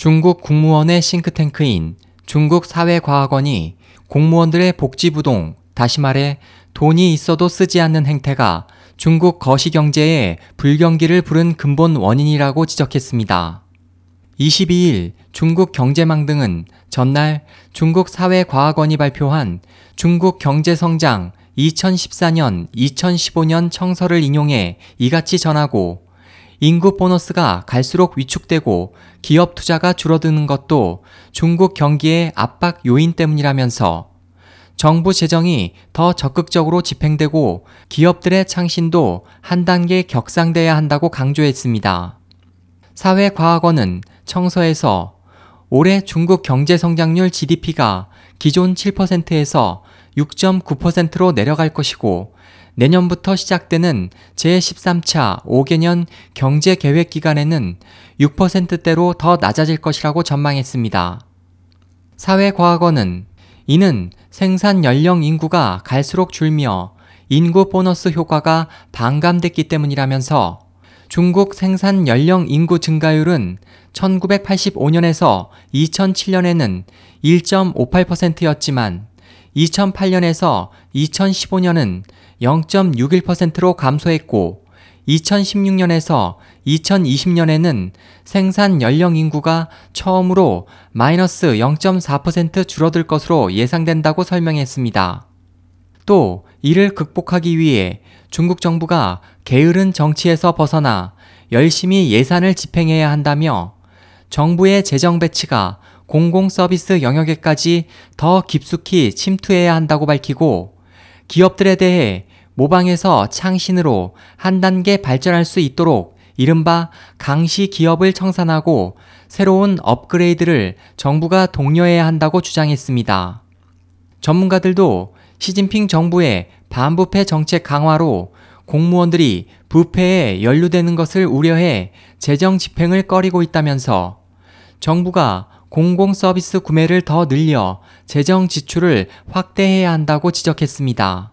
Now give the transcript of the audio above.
중국 국무원의 싱크탱크인 중국 사회과학원이 공무원들의 복지부동, 다시 말해 돈이 있어도 쓰지 않는 행태가 중국 거시경제의 불경기를 부른 근본 원인이라고 지적했습니다. 22일 중국 경제망 등은 전날 중국 사회과학원이 발표한 중국 경제성장 2014년, 2015년 청서를 인용해 이같이 전하고 인구 보너스가 갈수록 위축되고 기업 투자가 줄어드는 것도 중국 경기의 압박 요인 때문이라면서 정부 재정이 더 적극적으로 집행되고 기업들의 창신도 한 단계 격상돼야 한다고 강조했습니다. 사회과학원은 청서에서 올해 중국 경제 성장률 GDP가 기존 7%에서 6.9%로 내려갈 것이고 내년부터 시작되는 제13차 5개년 경제 계획 기간에는 6%대로 더 낮아질 것이라고 전망했습니다. 사회과학원은 이는 생산 연령 인구가 갈수록 줄며 인구 보너스 효과가 반감됐기 때문이라면서 중국 생산 연령 인구 증가율은 1985년에서 2007년에는 1.58%였지만 2008년에서 2015년은 0.61%로 감소했고 2016년에서 2020년에는 생산 연령 인구가 처음으로 마이너스 0.4% 줄어들 것으로 예상된다고 설명했습니다. 또 이를 극복하기 위해 중국 정부가 게으른 정치에서 벗어나 열심히 예산을 집행해야 한다며 정부의 재정 배치가 공공 서비스 영역에까지 더 깊숙이 침투해야 한다고 밝히고 기업들에 대해 모방에서 창신으로 한 단계 발전할 수 있도록 이른바 강시 기업을 청산하고 새로운 업그레이드를 정부가 독려해야 한다고 주장했습니다. 전문가들도 시진핑 정부의 반부패 정책 강화로 공무원들이 부패에 연루되는 것을 우려해 재정 집행을 꺼리고 있다면서 정부가 공공 서비스 구매를 더 늘려 재정 지출을 확대해야 한다고 지적했습니다.